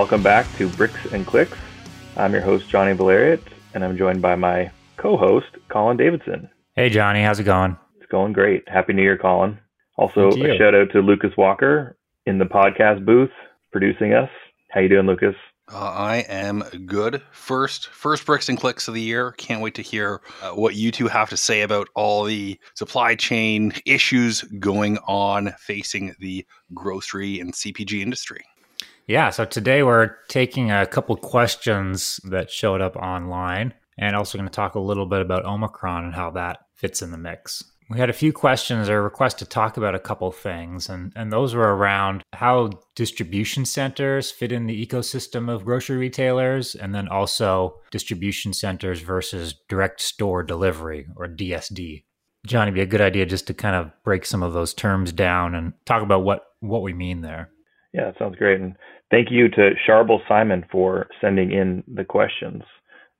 welcome back to Bricks and Clicks. I'm your host, Johnny Valeriote, and I'm joined by my co host, Colin Davidson. Hey, Johnny, how's it going? It's going great. Happy New Year, Colin. Also, a shout out to Lucas Walker in the podcast booth producing us. How you doing, Lucas? Uh, I am good. First, first bricks and clicks of the year. Can't wait to hear uh, what you two have to say about all the supply chain issues going on facing the grocery and CPG industry. Yeah, so today we're taking a couple questions that showed up online and also going to talk a little bit about Omicron and how that fits in the mix. We had a few questions or requests to talk about a couple things, and, and those were around how distribution centers fit in the ecosystem of grocery retailers, and then also distribution centers versus direct store delivery or DSD. Johnny, be a good idea just to kind of break some of those terms down and talk about what, what we mean there. Yeah, that sounds great. And thank you to Sharbel Simon for sending in the questions.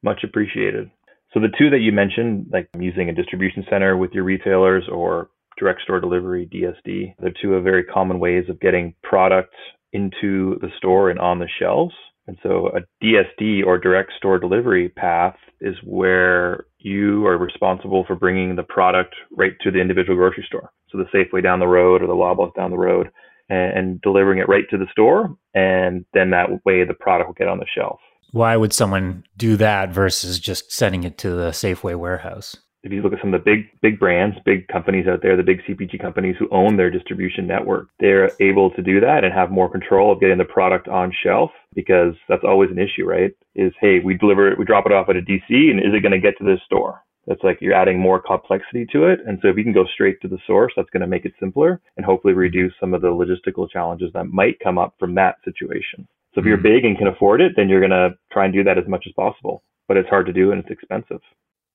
Much appreciated. So the two that you mentioned, like using a distribution center with your retailers or direct store delivery, DSD, they're two of very common ways of getting product into the store and on the shelves. And so a DSD or direct store delivery path is where you are responsible for bringing the product right to the individual grocery store. So the Safeway down the road or the Loblaws down the road and, and delivering it right to the store. And then that way the product will get on the shelf why would someone do that versus just sending it to the Safeway warehouse? If you look at some of the big big brands, big companies out there, the big CPG companies who own their distribution network, they're able to do that and have more control of getting the product on shelf because that's always an issue, right? Is hey, we deliver it, we drop it off at a DC, and is it going to get to this store? That's like you're adding more complexity to it. And so if you can go straight to the source, that's going to make it simpler and hopefully reduce some of the logistical challenges that might come up from that situation. So if you're mm-hmm. big and can afford it, then you're going to try and do that as much as possible. But it's hard to do and it's expensive.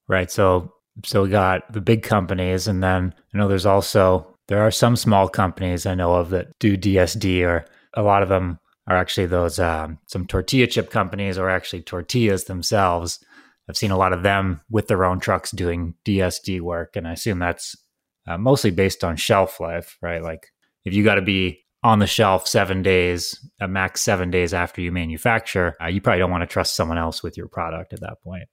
Right. So so we got the big companies and then I know there's also there are some small companies I know of that do DSD or a lot of them are actually those um, some tortilla chip companies or actually tortillas themselves. I've seen a lot of them with their own trucks doing DSD work, and I assume that's uh, mostly based on shelf life, right? Like if you got to be on the shelf seven days, a max seven days after you manufacture, uh, you probably don't want to trust someone else with your product at that point.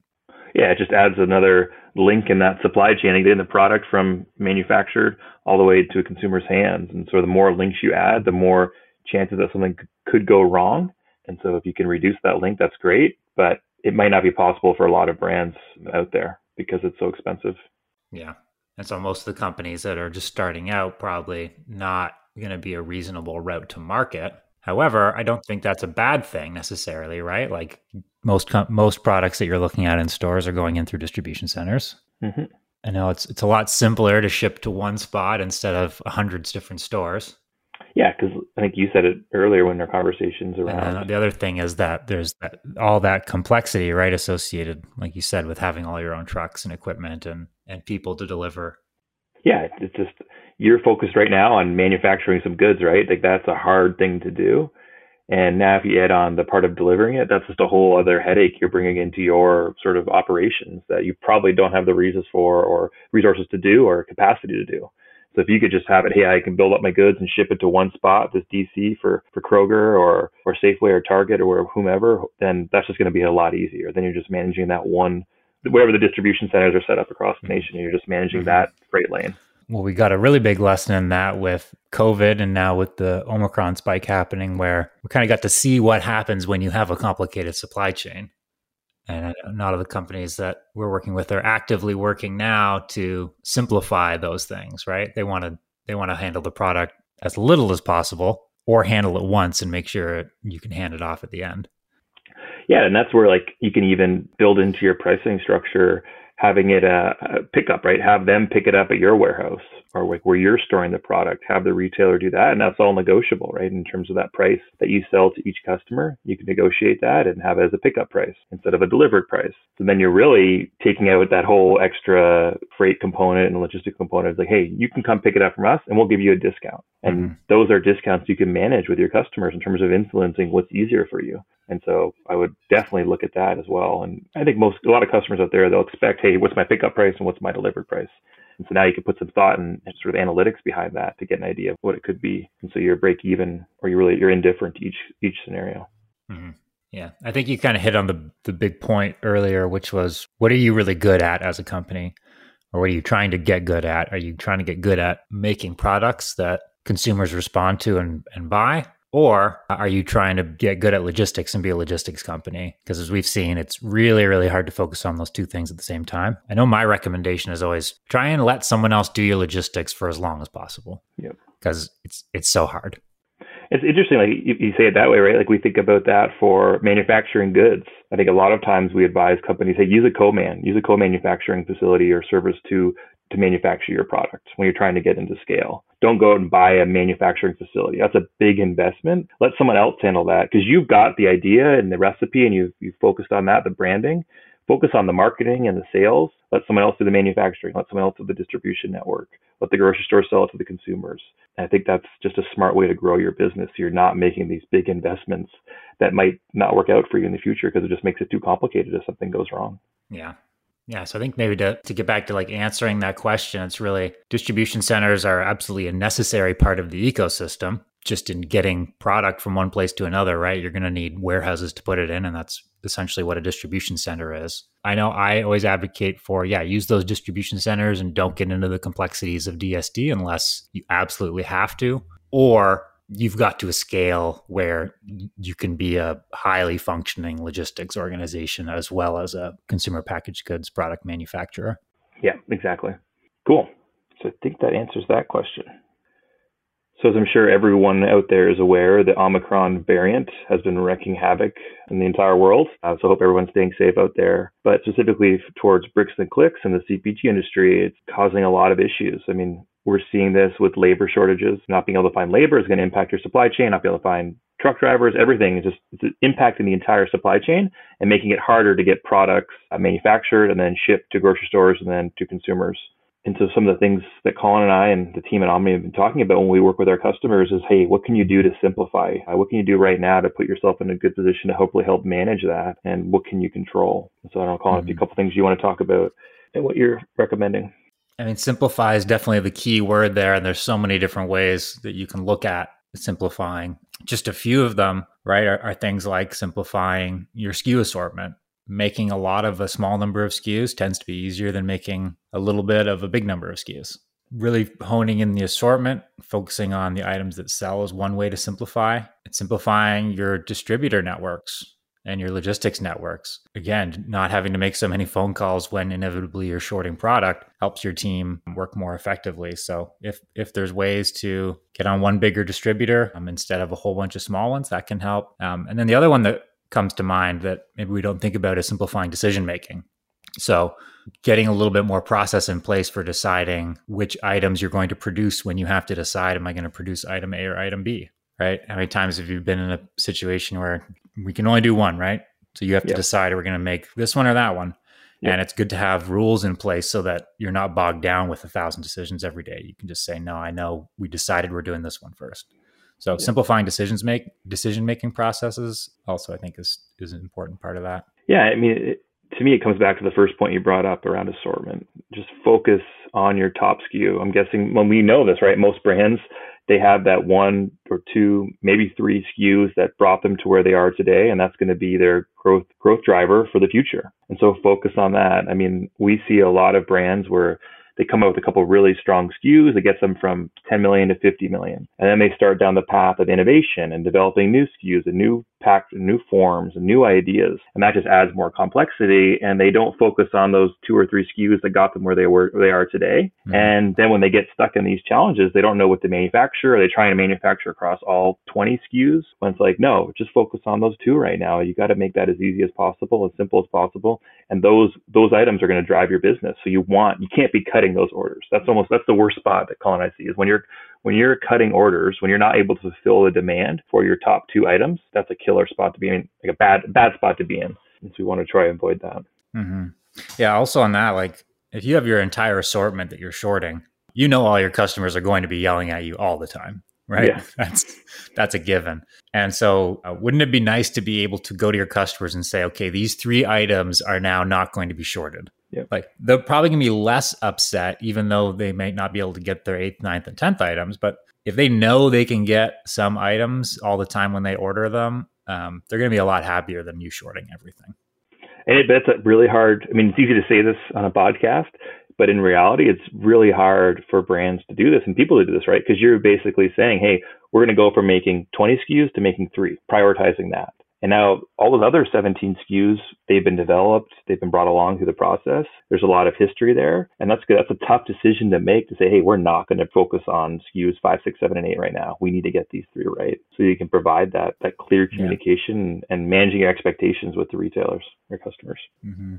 Yeah, it just adds another link in that supply chain getting the product from manufactured all the way to a consumer's hands. And so the more links you add, the more chances that something could go wrong. And so if you can reduce that link, that's great. But it might not be possible for a lot of brands out there because it's so expensive. Yeah. And so most of the companies that are just starting out probably not going to be a reasonable route to market. However, I don't think that's a bad thing necessarily, right? Like most com- most products that you're looking at in stores are going in through distribution centers. Mm-hmm. I know it's it's a lot simpler to ship to one spot instead of hundreds different stores. Yeah, because I think you said it earlier when our conversations around. And the other thing is that there's that, all that complexity, right, associated, like you said, with having all your own trucks and equipment and and people to deliver. Yeah, it's just you're focused right now on manufacturing some goods, right? Like that's a hard thing to do. And now if you add on the part of delivering it, that's just a whole other headache you're bringing into your sort of operations that you probably don't have the reasons for or resources to do or capacity to do. So if you could just have it, hey, I can build up my goods and ship it to one spot, this DC for, for Kroger or, or Safeway or Target or whomever, then that's just going to be a lot easier. Then you're just managing that one, wherever the distribution centers are set up across the nation, you're just managing mm-hmm. that freight lane. Well, we got a really big lesson in that with COVID and now with the Omicron spike happening, where we kind of got to see what happens when you have a complicated supply chain. And a lot of the companies that we're working with are actively working now to simplify those things, right? They want to they want to handle the product as little as possible or handle it once and make sure you can hand it off at the end. Yeah, and that's where like you can even build into your pricing structure having it a, a pickup, right? Have them pick it up at your warehouse or like where you're storing the product. Have the retailer do that, and that's all negotiable, right? In terms of that price that you sell to each customer, you can negotiate that and have it as a pickup price instead of a delivered price. So then you're really taking out that whole extra freight component and logistic component. It's like, hey, you can come pick it up from us, and we'll give you a discount. And mm-hmm. those are discounts you can manage with your customers in terms of influencing what's easier for you. And so I would definitely look at that as well. And I think most, a lot of customers out there, they'll expect, hey, what's my pickup price and what's my delivered price? And so now you can put some thought and sort of analytics behind that to get an idea of what it could be. And so you're break even or you're really, you're indifferent to each, each scenario. Mm-hmm. Yeah, I think you kind of hit on the the big point earlier, which was what are you really good at as a company, or what are you trying to get good at? Are you trying to get good at making products that consumers respond to and, and buy, or uh, are you trying to get good at logistics and be a logistics company? Because as we've seen, it's really, really hard to focus on those two things at the same time. I know my recommendation is always try and let someone else do your logistics for as long as possible. Yep. Because it's it's so hard it's interesting, like you, you, say it that way, right? Like we think about that for manufacturing goods. I think a lot of times we advise companies, hey, use a co-man, use a co-manufacturing facility or service to to manufacture your product when you're trying to get into scale. Don't go out and buy a manufacturing facility. That's a big investment. Let someone else handle that because you've got the idea and the recipe and you've you've focused on that, the branding. Focus on the marketing and the sales. Let someone else do the manufacturing. Let someone else do the distribution network. Let the grocery store sell it to the consumers. And I think that's just a smart way to grow your business. You're not making these big investments that might not work out for you in the future because it just makes it too complicated if something goes wrong. Yeah. Yeah, so I think maybe to, to get back to like answering that question, it's really distribution centers are absolutely a necessary part of the ecosystem just in getting product from one place to another, right? You're going to need warehouses to put it in, and that's essentially what a distribution center is. I know I always advocate for, yeah, use those distribution centers and don't get into the complexities of DSD unless you absolutely have to, or you've got to a scale where you can be a highly functioning logistics organization as well as a consumer packaged goods product manufacturer. Yeah, exactly. Cool. So I think that answers that question. So, as I'm sure everyone out there is aware, the Omicron variant has been wreaking havoc in the entire world. Uh, so, I hope everyone's staying safe out there. But specifically towards bricks and clicks and the CPG industry, it's causing a lot of issues. I mean, we're seeing this with labor shortages. Not being able to find labor is going to impact your supply chain. Not being able to find truck drivers, everything is just it's impacting the entire supply chain and making it harder to get products uh, manufactured and then shipped to grocery stores and then to consumers and so some of the things that Colin and I and the team at Omnium have been talking about when we work with our customers is, hey, what can you do to simplify? Uh, what can you do right now to put yourself in a good position to hopefully help manage that? And what can you control? So I don't know, Colin, mm-hmm. a couple things you want to talk about and what you're recommending. I mean, simplify is definitely the key word there. And there's so many different ways that you can look at simplifying. Just a few of them, right, are, are things like simplifying your SKU assortment making a lot of a small number of SKUs tends to be easier than making a little bit of a big number of SKUs. Really honing in the assortment, focusing on the items that sell is one way to simplify. It's simplifying your distributor networks and your logistics networks. Again, not having to make so many phone calls when inevitably you're shorting product helps your team work more effectively. So if if there's ways to get on one bigger distributor um, instead of a whole bunch of small ones, that can help. Um, and then the other one that comes to mind that maybe we don't think about is simplifying decision making. So, getting a little bit more process in place for deciding which items you're going to produce when you have to decide, am I going to produce item A or item B? Right? How many times have you been in a situation where we can only do one, right? So you have to yep. decide, are going to make this one or that one? Yep. And it's good to have rules in place so that you're not bogged down with a thousand decisions every day. You can just say, no, I know we decided we're doing this one first. So yeah. simplifying decisions make decision making processes also I think is is an important part of that. Yeah, I mean it, to me it comes back to the first point you brought up around assortment. Just focus on your top SKU. I'm guessing when we know this, right? Most brands they have that one or two, maybe three SKUs that brought them to where they are today, and that's going to be their growth growth driver for the future. And so focus on that. I mean, we see a lot of brands where they come up with a couple really strong SKUs that gets them from 10 million to 50 million. And then they start down the path of innovation and developing new SKUs and new packs and new forms and new ideas. And that just adds more complexity. And they don't focus on those two or three SKUs that got them where they were where they are today. Mm-hmm. And then when they get stuck in these challenges, they don't know what to manufacture. Are they trying to manufacture across all 20 SKUs? When it's like, no, just focus on those two right now. You got to make that as easy as possible, as simple as possible. And those those items are going to drive your business. So you want you can't be cutting those orders. That's almost that's the worst spot that Colin I see is when you're when you're cutting orders, when you're not able to fulfill the demand for your top two items, that's a killer spot to be in, like a bad bad spot to be in. And so we want to try and avoid that. Mm-hmm. Yeah. Also on that, like if you have your entire assortment that you're shorting, you know all your customers are going to be yelling at you all the time right? Yeah. That's that's a given. And so, uh, wouldn't it be nice to be able to go to your customers and say, okay, these three items are now not going to be shorted. Yep. Like they're probably going to be less upset, even though they might not be able to get their eighth, ninth, and tenth items. But if they know they can get some items all the time when they order them, um, they're going to be a lot happier than you shorting everything. And it, that's a really hard. I mean, it's easy to say this on a podcast, but in reality, it's really hard for brands to do this and people to do this, right? Because you're basically saying, hey, we're going to go from making 20 SKUs to making three, prioritizing that. And now all those other 17 SKUs, they've been developed, they've been brought along through the process. There's a lot of history there. And that's good. That's a tough decision to make to say, hey, we're not going to focus on SKUs five, six, seven, and eight right now. We need to get these three right. So you can provide that that clear communication yeah. and managing your expectations with the retailers, your customers. Mm-hmm.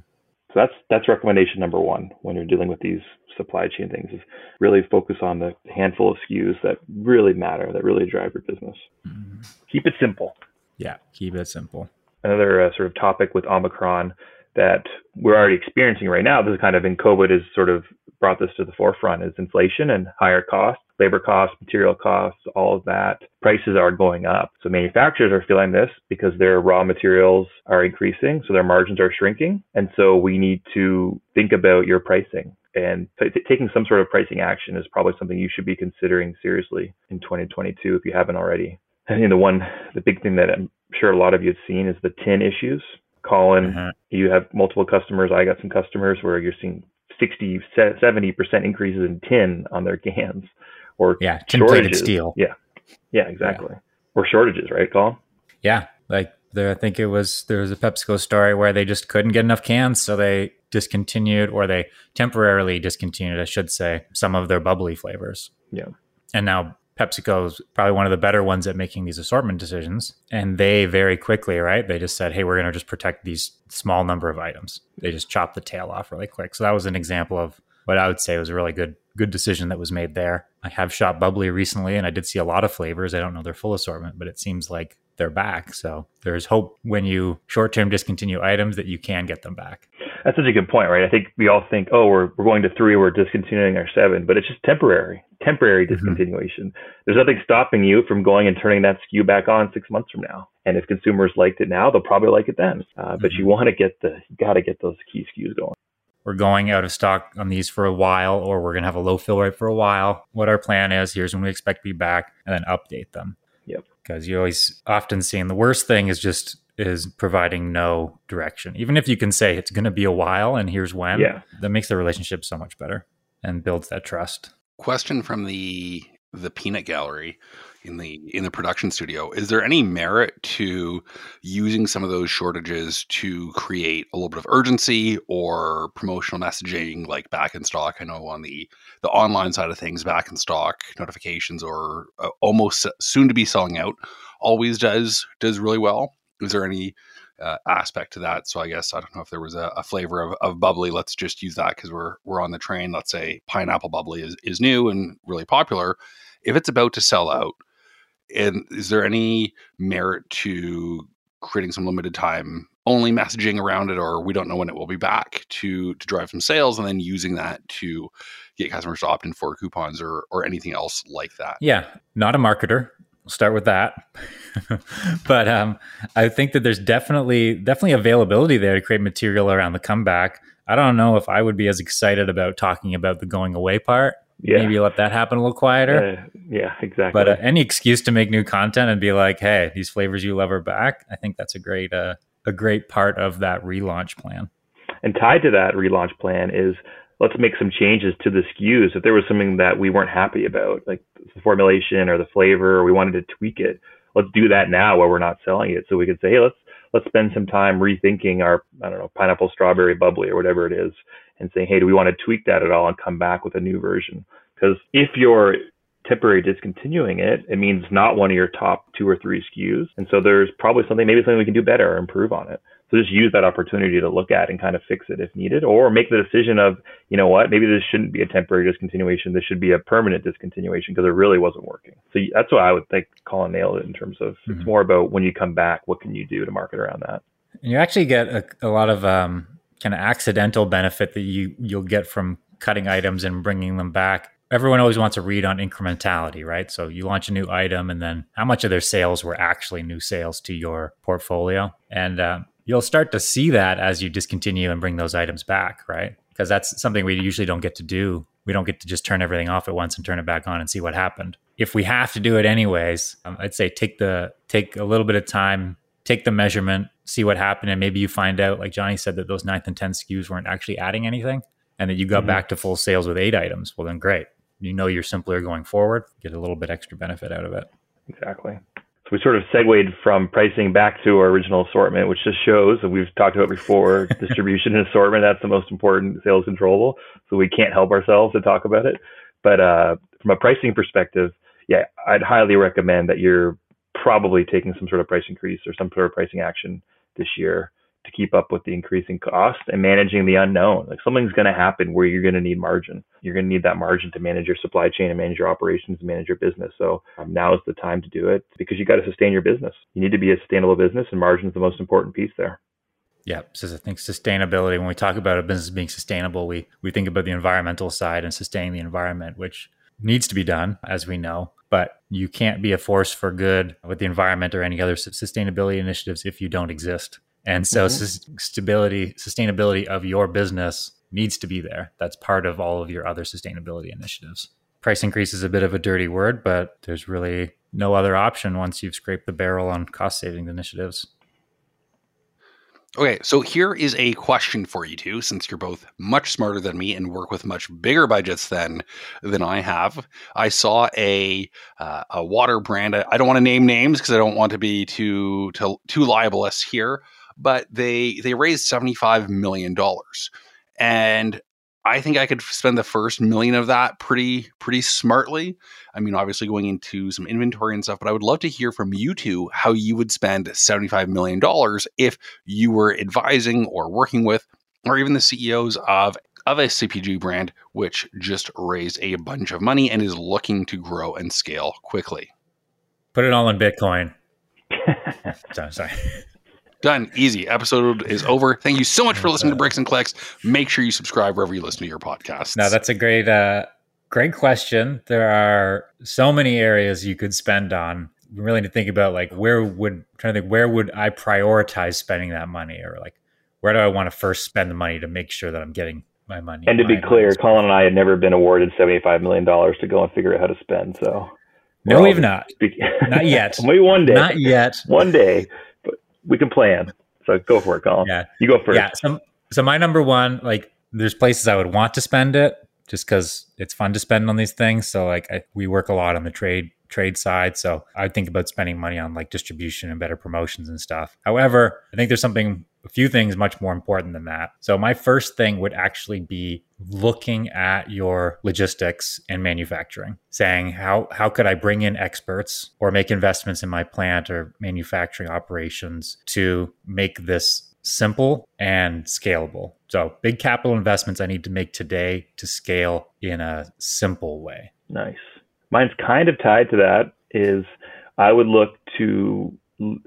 So that's that's recommendation number one when you're dealing with these supply chain things is really focus on the handful of SKUs that really matter, that really drive your business. Mm-hmm. Keep it simple. Yeah, keep it simple. Another uh, sort of topic with Omicron that we're already experiencing right now, this is kind of in COVID is sort of brought this to the forefront is inflation and higher costs, labor costs, material costs, all of that. Prices are going up. So manufacturers are feeling this because their raw materials are increasing, so their margins are shrinking. And so we need to think about your pricing. And t- taking some sort of pricing action is probably something you should be considering seriously in 2022 if you haven't already. I think the one, the big thing that I'm sure a lot of you have seen is the tin issues. Colin, uh-huh. you have multiple customers. I got some customers where you're seeing 60, 70% increases in tin on their cans or yeah, tin plated steel. Yeah. Yeah, exactly. Yeah. Or shortages, right, Colin? Yeah. Like there, I think it was, there was a PepsiCo story where they just couldn't get enough cans. So they discontinued or they temporarily discontinued, I should say, some of their bubly flavors. Yeah. And now PepsiCo is probably one of the better ones at making these assortment decisions. And they very quickly, right? They just said, hey, we're going to just protect these small number of items. They just chopped the tail off really quick. So that was an example of what I would say was a really good good decision that was made there. I have shot bubly recently and I did see a lot of flavors. I don't know their full assortment, but it seems like they're back. So there's hope when you short term discontinue items that you can get them back. That's such a good point, right? I think we all think, oh, we're, we're going to three, we're discontinuing our seven, but it's just temporary, temporary mm-hmm. discontinuation. There's nothing stopping you from going and turning that SKU back on six months from now. And if consumers liked it now, they'll probably like it then. Uh, but mm-hmm. you want to get the, you got to get those key SKUs going we're going out of stock on these for a while, or we're going to have a low fill rate for a while. What our plan is, here's when we expect to be back, and then update them. Yep. Because you always often seeing the worst thing is just is providing no direction. Even if you can say it's going to be a while and here's when, yeah. that makes the relationship so much better and builds that trust. Question from the the peanut gallery in the in the production studio is there any merit to using some of those shortages to create a little bit of urgency or promotional messaging like back in stock i know on the the online side of things back in stock notifications or uh, almost soon to be selling out always does does really well is there any uh, aspect to that. So I guess I don't know if there was a, a flavor of, of, bubly. Let's just use that because we're we're on the train. Let's say pineapple bubly is is new and really popular. If it's about to sell out, and is there any merit to creating some limited time only messaging around it, or we don't know when it will be back to to drive some sales, and then using that to get customers to opt in for coupons or or anything else like that? Yeah, not a marketer. We'll start with that. but um, I think that there's definitely definitely availability there to create material around the comeback. I don't know if I would be as excited about talking about the going away part. Yeah. Maybe let that happen a little quieter. Uh, yeah, exactly. But uh, any excuse to make new content and be like, "Hey, these flavors you love are back." I think that's a great uh, a great part of that relaunch plan. And tied to that relaunch plan is let's make some changes to the SKUs. If there was something that we weren't happy about, like the formulation or the flavor, or we wanted to tweak it, let's do that now while we're not selling it. So we could say, hey, let's let's spend some time rethinking our I don't know pineapple strawberry bubly or whatever it is, and saying, hey, do we want to tweak that at all and come back with a new version? Because if you're temporary discontinuing it, it means not one of your top two or three SKUs. And so there's probably something, maybe something we can do better or improve on it. So just use that opportunity to look at and kind of fix it if needed, or make the decision of, you know what, maybe this shouldn't be a temporary discontinuation. This should be a permanent discontinuation because it really wasn't working. So that's what I would think Colin nailed it in terms of mm-hmm. it's more about when you come back, what can you do to market around that? And you actually get a, a lot of um, kind of accidental benefit that you you'll get from cutting items and bringing them back everyone always wants to read on incrementality, right? So you launch a new item, and then how much of their sales were actually new sales to your portfolio, and uh, you'll start to see that as you discontinue and bring those items back, right? Because that's something we usually don't get to do. We don't get to just turn everything off at once and turn it back on and see what happened. If we have to do it anyways, um, I'd say take the take a little bit of time take the measurement, see what happened, and maybe you find out, like Johnny said, that those ninth and 10 SKUs weren't actually adding anything and that you got mm-hmm. back to full sales with eight items. Well, then great. You know you're simpler going forward, get a little bit extra benefit out of it. Exactly. So we sort of segued from pricing back to our original assortment, which just shows that we've talked about before distribution and assortment. That's the most important sales controllable. So we can't help ourselves to talk about it. But uh, from a pricing perspective, yeah, I'd highly recommend that you're probably taking some sort of price increase or some sort of pricing action this year to keep up with the increasing cost and managing the unknown. Like something's going to happen where you're going to need margin. You're going to need that margin to manage your supply chain and manage your operations and manage your business. So um, now is the time to do it because you got to sustain your business. You need to be a sustainable business, and margin is the most important piece there. Yeah, so I think sustainability. When we talk about a business being sustainable, we we think about the environmental side and sustaining the environment, which needs to be done, as we know. But you can't be a force for good with the environment or any other sustainability initiatives if you don't exist. And so, mm-hmm. stability, sustainability of your business needs to be there. That's part of all of your other sustainability initiatives. Price increase is a bit of a dirty word, but there's really no other option once you've scraped the barrel on cost saving initiatives. Okay, so here is a question for you two, since you're both much smarter than me and work with much bigger budgets than than I have. I saw a uh, a water brand. I don't want to name names because I don't want to be too too, too libelous here, but they they raised seventy five million dollars, and I think I could spend the first million of that pretty pretty smartly. I mean, obviously going into some inventory and stuff, but I would love to hear from you two how you would spend $75 million if you were advising or working with, or even the CEOs of of a CPG brand which just raised a bunch of money and is looking to grow and scale quickly. Put it all in Bitcoin. sorry, sorry. Done. Easy. Episode is over. Thank you so much for listening to Bricks and Clicks. Make sure you subscribe wherever you listen to your podcast. Now that's a great, uh, great question. There are so many areas you could spend on. We really need to think about like where would trying to think where would I prioritize spending that money, or like where do I want to first spend the money to make sure that I'm getting my money. And to be clear, Colin and I had never been awarded $75 million to go and figure out how to spend. So, no, we've not. not yet. Maybe one day. Not yet. One day we can plan. So go for it, Colin. Yeah, you go first. Yeah. So, so my number one, like, there's places I would want to spend it just because it's fun to spend on these things. So like, I, we work a lot on the trade trade side. So I think about spending money on like distribution and better promotions and stuff. However, I think there's something, a few things much more important than that. So my first thing would actually be looking at your logistics and manufacturing, saying how how could I bring in experts or make investments in my plant or manufacturing operations to make this simple and scalable. So, big capital investments I need to make today to scale in a simple way. Nice. Mine's kind of tied to that is I would look to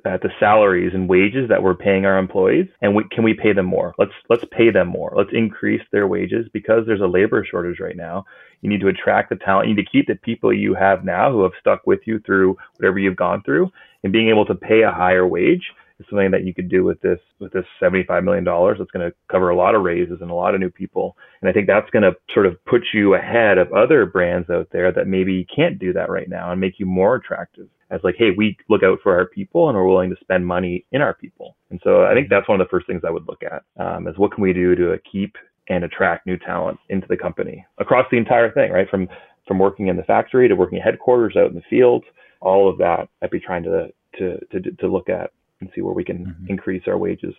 at the salaries and wages that we're paying our employees and we, can we pay them more? Let's let's pay them more. Let's increase their wages. Because there's a labor shortage right now you need to attract the talent. You need to keep the people you have now who have stuck with you through whatever you've gone through. And being able to pay a higher wage is something that you could do with this with this 75 million dollars. That's going to cover a lot of raises and a lot of new people. And i think that's going to sort of put you ahead of other brands out there that maybe can't do that right now and make you more attractive as like hey we look out for our people and we're willing to spend money in our people and so i think that's one of the first things i would look at um, is what can we do to keep and attract new talent into the company across the entire thing right from from working in the factory to working at headquarters out in the field all of that i'd be trying to to to, to look at and see where we can mm-hmm. increase our wages.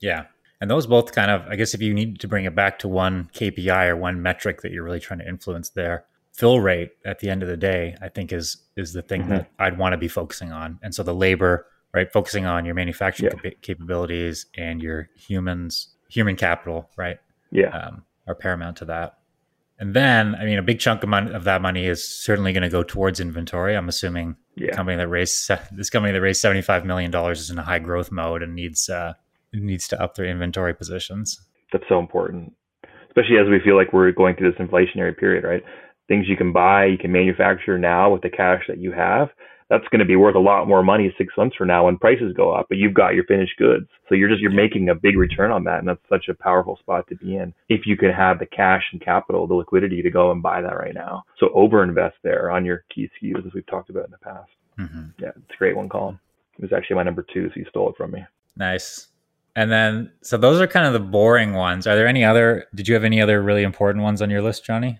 Yeah. And those both kind of, I guess, if you need to bring it back to one KPI or one metric that you're really trying to influence there, fill rate at the end of the day, I think is is the thing mm-hmm. that I'd want to be focusing on. And so the labor, right, focusing on your manufacturing yeah. cap- capabilities and your humans, human capital, right, yeah, um, are paramount to that. And then, I mean, a big chunk of, money, of that money is certainly going to go towards inventory. I'm assuming yeah. company that raised this company that raised 75 million dollars is in a high growth mode and needs uh, needs to up their inventory positions. That's so important, especially as we feel like we're going through this inflationary period, right? Things you can buy, you can manufacture now with the cash that you have that's going to be worth a lot more money six months from now when prices go up, but you've got your finished goods. So you're just, you're making a big return on that. And that's such a powerful spot to be in if you can have the cash and capital, the liquidity to go and buy that right now. So overinvest there on your key SKUs as we've talked about in the past. Mm-hmm. Yeah, it's a great one, Colin. It was actually my number two, so you stole it from me. Nice. And then, so those are kind of the boring ones. Are there any other? Did you have any other really important ones on your list, Johnny?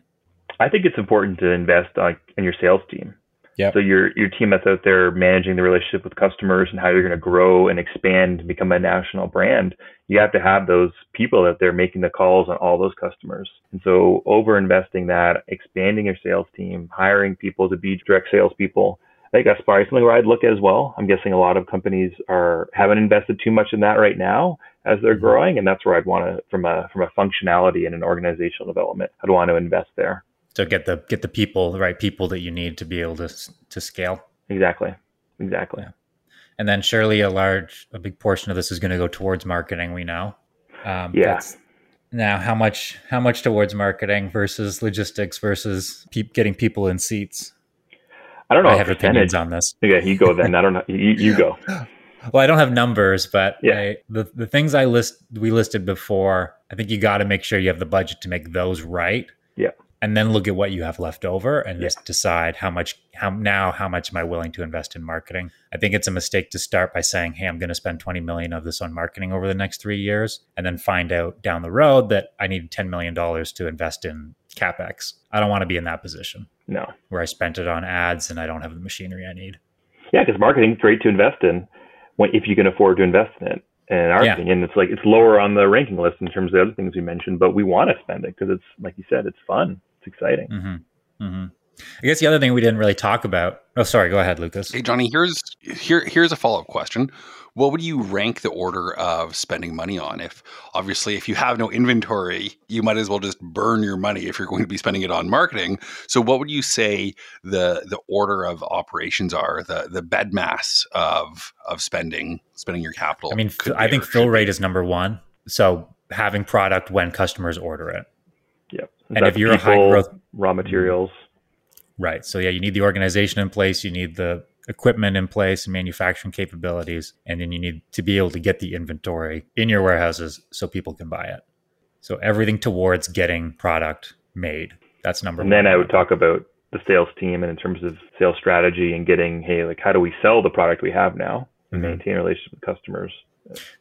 I think it's important to invest like in your sales team. Yeah. So your your team that's out there managing the relationship with customers and how you're going to grow and expand and become a national brand, you have to have those people out there making the calls on all those customers. And so over investing that, expanding your sales team, hiring people to be direct salespeople, I think that's probably something where I'd look at as well. I'm guessing a lot of companies are haven't invested too much in that right now as they're Mhm. growing, and that's where I'd want to, from a from a functionality and an organizational development, I'd want to invest there. So get the get the people, the right people that you need to be able to to scale. Exactly, exactly. And then surely a large, a big portion of this is going to go towards marketing. We know. Um, Yeah. Now, how much how much towards marketing versus logistics versus pe- getting people in seats? I don't know I have opinions on this. Yeah, you go then. I don't know. You, you go. Well, I don't have numbers, but Yeah. I, the the things I list we listed before, I think you got to make sure you have the budget to make those right. Yeah. And then look at what you have left over and Yeah. just decide how much how now how much am I willing to invest in marketing? I think it's a mistake to start by saying, "Hey, I'm going to spend 20 million of this on marketing over the next 3 years," and then find out down the road that I need 10 million dollars to invest in capex. I don't want to be in that position No. where I spent it on ads and I don't have the machinery I need. Yeah, because marketing's great to invest in when if you can afford to invest in it. And in our Yeah. opinion, it's like it's lower on the ranking list in terms of the other things we mentioned, but we want to spend it because it's like you said, it's fun, it's exciting. Mm-hmm. Mm-hmm. I guess the other thing we didn't really talk about. Oh, sorry. Go ahead, Lucas. Hey Johnny, here's here here's a follow up question. What would you rank the order of spending money on? If obviously if you have no inventory, you might as well just burn your money if you're going to be spending it on marketing. So what would you say the the order of operations are, the the BEDMAS of of spending spending your capital? I mean, could I think fill rate be? is number one. So having product when customers order it. Yep. And if you're a high growth- raw materials, Right. So yeah, you need the organization in place, you need the equipment in place and manufacturing capabilities, and then you need to be able to get the inventory in your warehouses so people can buy it. So everything towards getting product made. That's number and one. then I would talk about the sales team and in terms of sales strategy and getting, hey, like how do we sell the product we have now and Mhm. maintain a relationship with customers?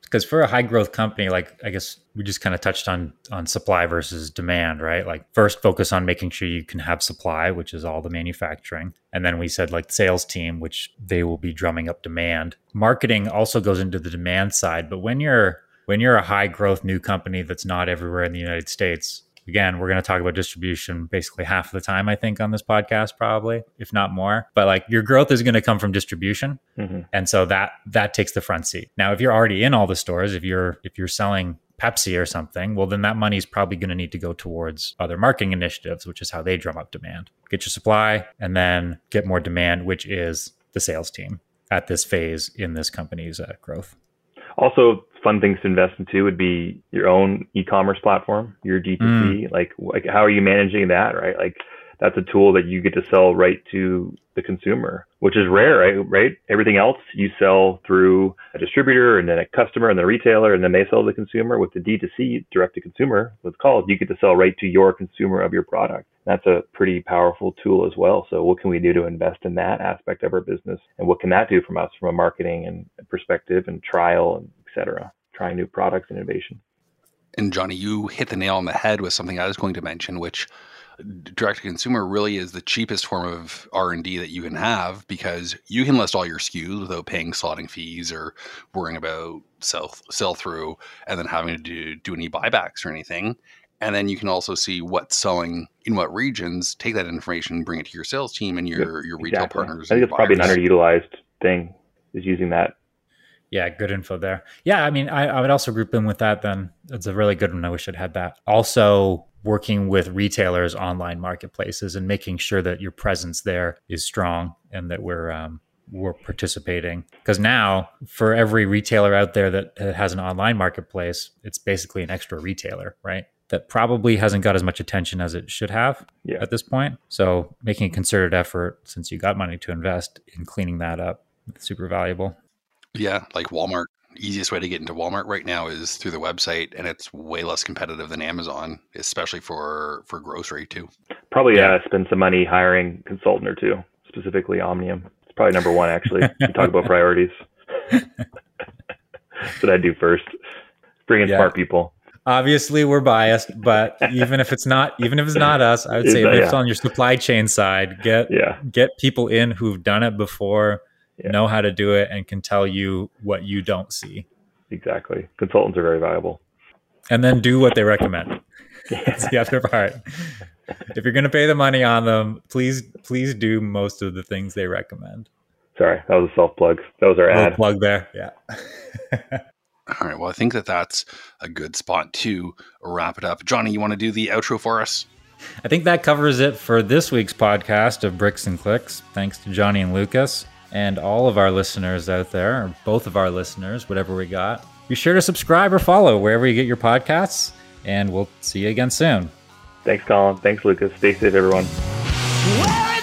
Because for a high growth company like i guess we just kind of touched on on supply versus demand right? Like first focus on making sure you can have supply which is all the manufacturing. And then we said like sales team which they will be drumming up demand. Marketing also goes into the demand side but when you're when you're a high growth new company that's not everywhere in the united states again we're going to talk about distribution basically half of the time i think on this podcast probably if not more. But like your growth is going to come from distribution. Hmm and so that that takes the front seat. Now if you're already in all the stores if you're if you're selling pepsi or something well then that money is probably going to need to go towards other marketing initiatives which is how they drum up demand. Get your supply and then get more demand which is the sales team at this phase in this company's uh, growth. Also, fun things to invest into would be your own e-commerce platform, your D2C. Mm. Like, like how are you managing that? Right, like that's a tool that you get to sell right to the consumer, which is rare, right? Right. Everything else you sell through a distributor and then a customer and then a retailer and then they sell to the consumer. With the D2C, direct to consumer, what's called, you get to sell right to your consumer of your product. That's a pretty powerful tool as well. So what can we do to invest in that aspect of our business? And what can that do from us from a marketing and perspective and trial and et cetera, trying new products and innovation. And Johnny, you hit the nail on the head with something I was going to mention, which direct to consumer really is the cheapest form of R&D that you can have because you can list all your SKUs without paying slotting fees or worrying about sell sell through and then having to do, do any buybacks or anything. And then you can also see what's selling in what regions, take that information, bring it to your sales team and your, your retail Exactly. partners. I think it's probably an underutilized thing is using that. Yeah, good info there. Yeah, I mean, I, I would also group in with that then. It's a really good one. I wish I'd had that. Also, working with retailers, online marketplaces, and making sure that your presence there is strong and that we're um, we're participating. Because now, for every retailer out there that has an online marketplace, it's basically an extra retailer, right? That probably hasn't got as much attention as it should have Yeah. at this point. So, making a concerted effort, since you got money to invest in cleaning that up, super valuable. Yeah, like Walmart. Easiest way to get into Walmart right now is through the website, and it's way less competitive than Amazon, especially for for grocery too. Probably Yeah. uh, spend some money hiring a consultant or two, specifically Omnium. It's probably number one, actually. you talk about priorities. That's what I do first. Bring in Yeah. smart people. Obviously, we're biased, but even if it's not, even if it's not us, I would say Yeah, if it's yeah. on your supply chain side, get Yeah. get people in who've done it before, Yeah. know how to do it, and can tell you what you don't see, Exactly. Consultants are very valuable. and then do what they recommend. That's the other part. If you're going to pay the money on them, please please do most of the things they recommend. Sorry, that was a self plug. That was our ad. plug there, yeah. All right. Well, I think that that's a good spot to wrap it up. Johnny, you want to do the outro for us? I think that covers it for this week's podcast of Bricks and Clicks. Thanks to Johnny and Lucas and all of our listeners out there, or both of our listeners, whatever we got. Be sure to subscribe or follow wherever you get your podcasts, and we'll see you again soon. Thanks, Colin. Thanks, Lucas. Stay safe, everyone. Well,